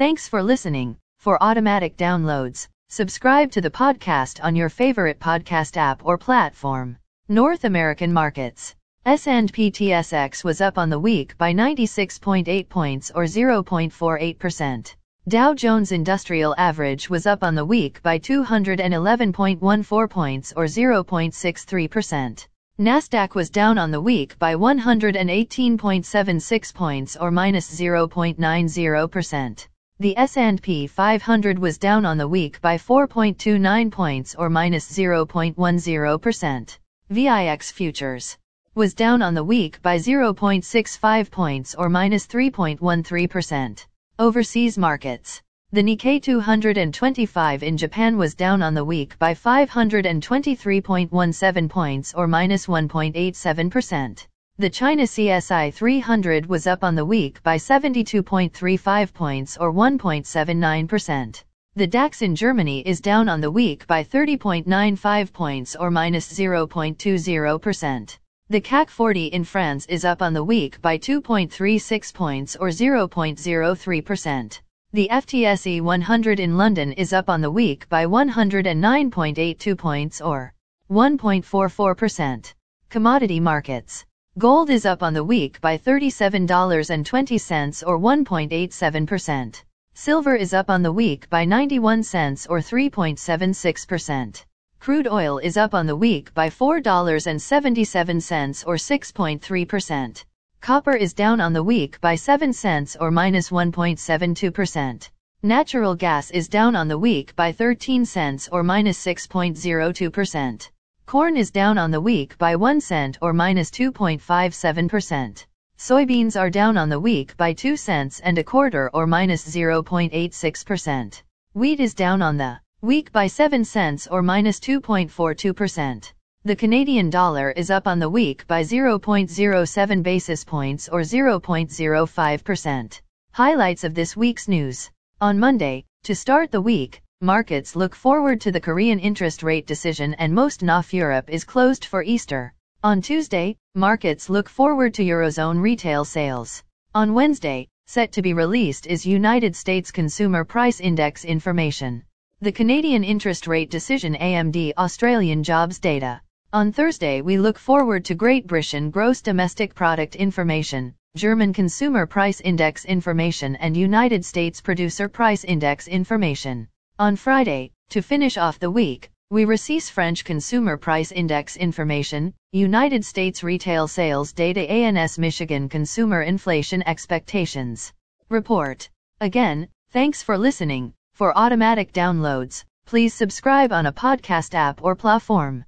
Thanks for listening. For automatic downloads, subscribe to the podcast on your favorite podcast app or platform. North American markets. S&P TSX was up on the week by 96.8 points or 0.48%. Dow Jones Industrial Average was up on the week by 211.14 points or 0.63%. Nasdaq was down on the week by 118.76 points or minus 0.90%. The S&P 500 was down on the week by 4.29 points or minus 0.10%. VIX futures was down on the week by 0.65 points or minus 3.13%. Overseas markets. The Nikkei 225 in Japan was down on the week by 523.17 points or minus 1.87%. The China CSI 300 was up on the week by 72.35 points or 1.79%. The DAX in Germany is down on the week by 30.95 points or minus 0.20%. The CAC 40 in France is up on the week by 2.36 points or 0.03%. The FTSE 100 in London is up on the week by 109.82 points or 1.44%. Commodity markets. Gold is up on the week by $37.20 or 1.87%. Silver is up on the week by 91 cents or 3.76%. Crude oil is up on the week by $4.77 or 6.3%. Copper is down on the week by 7 cents or minus 1.72%. Natural gas is down on the week by 13 cents or minus 6.02%. Corn is down on the week by 1 cent or minus 2.57%. Soybeans are down on the week by 2 cents and a quarter or minus 0.86%. Wheat is down on the week by 7 cents or minus 2.42%. The Canadian dollar is up on the week by 0.07 basis points or 0.05%. Highlights of this week's news. On Monday, to start the week, markets look forward to the Korean interest rate decision and most NOF Europe is closed for Easter. On Tuesday, markets look forward to Eurozone retail sales. On Wednesday, set to be released is United States Consumer Price Index information. The Canadian interest rate decision AMD Australian jobs data. On Thursday we look forward to Great Britain gross domestic product information, German consumer price index information and United States producer price index information. On Friday, to finish off the week, we receive French consumer price index information, United States retail sales data ANS Michigan consumer inflation expectations. Report. Again, thanks for listening. For automatic downloads, please subscribe on a podcast app or platform.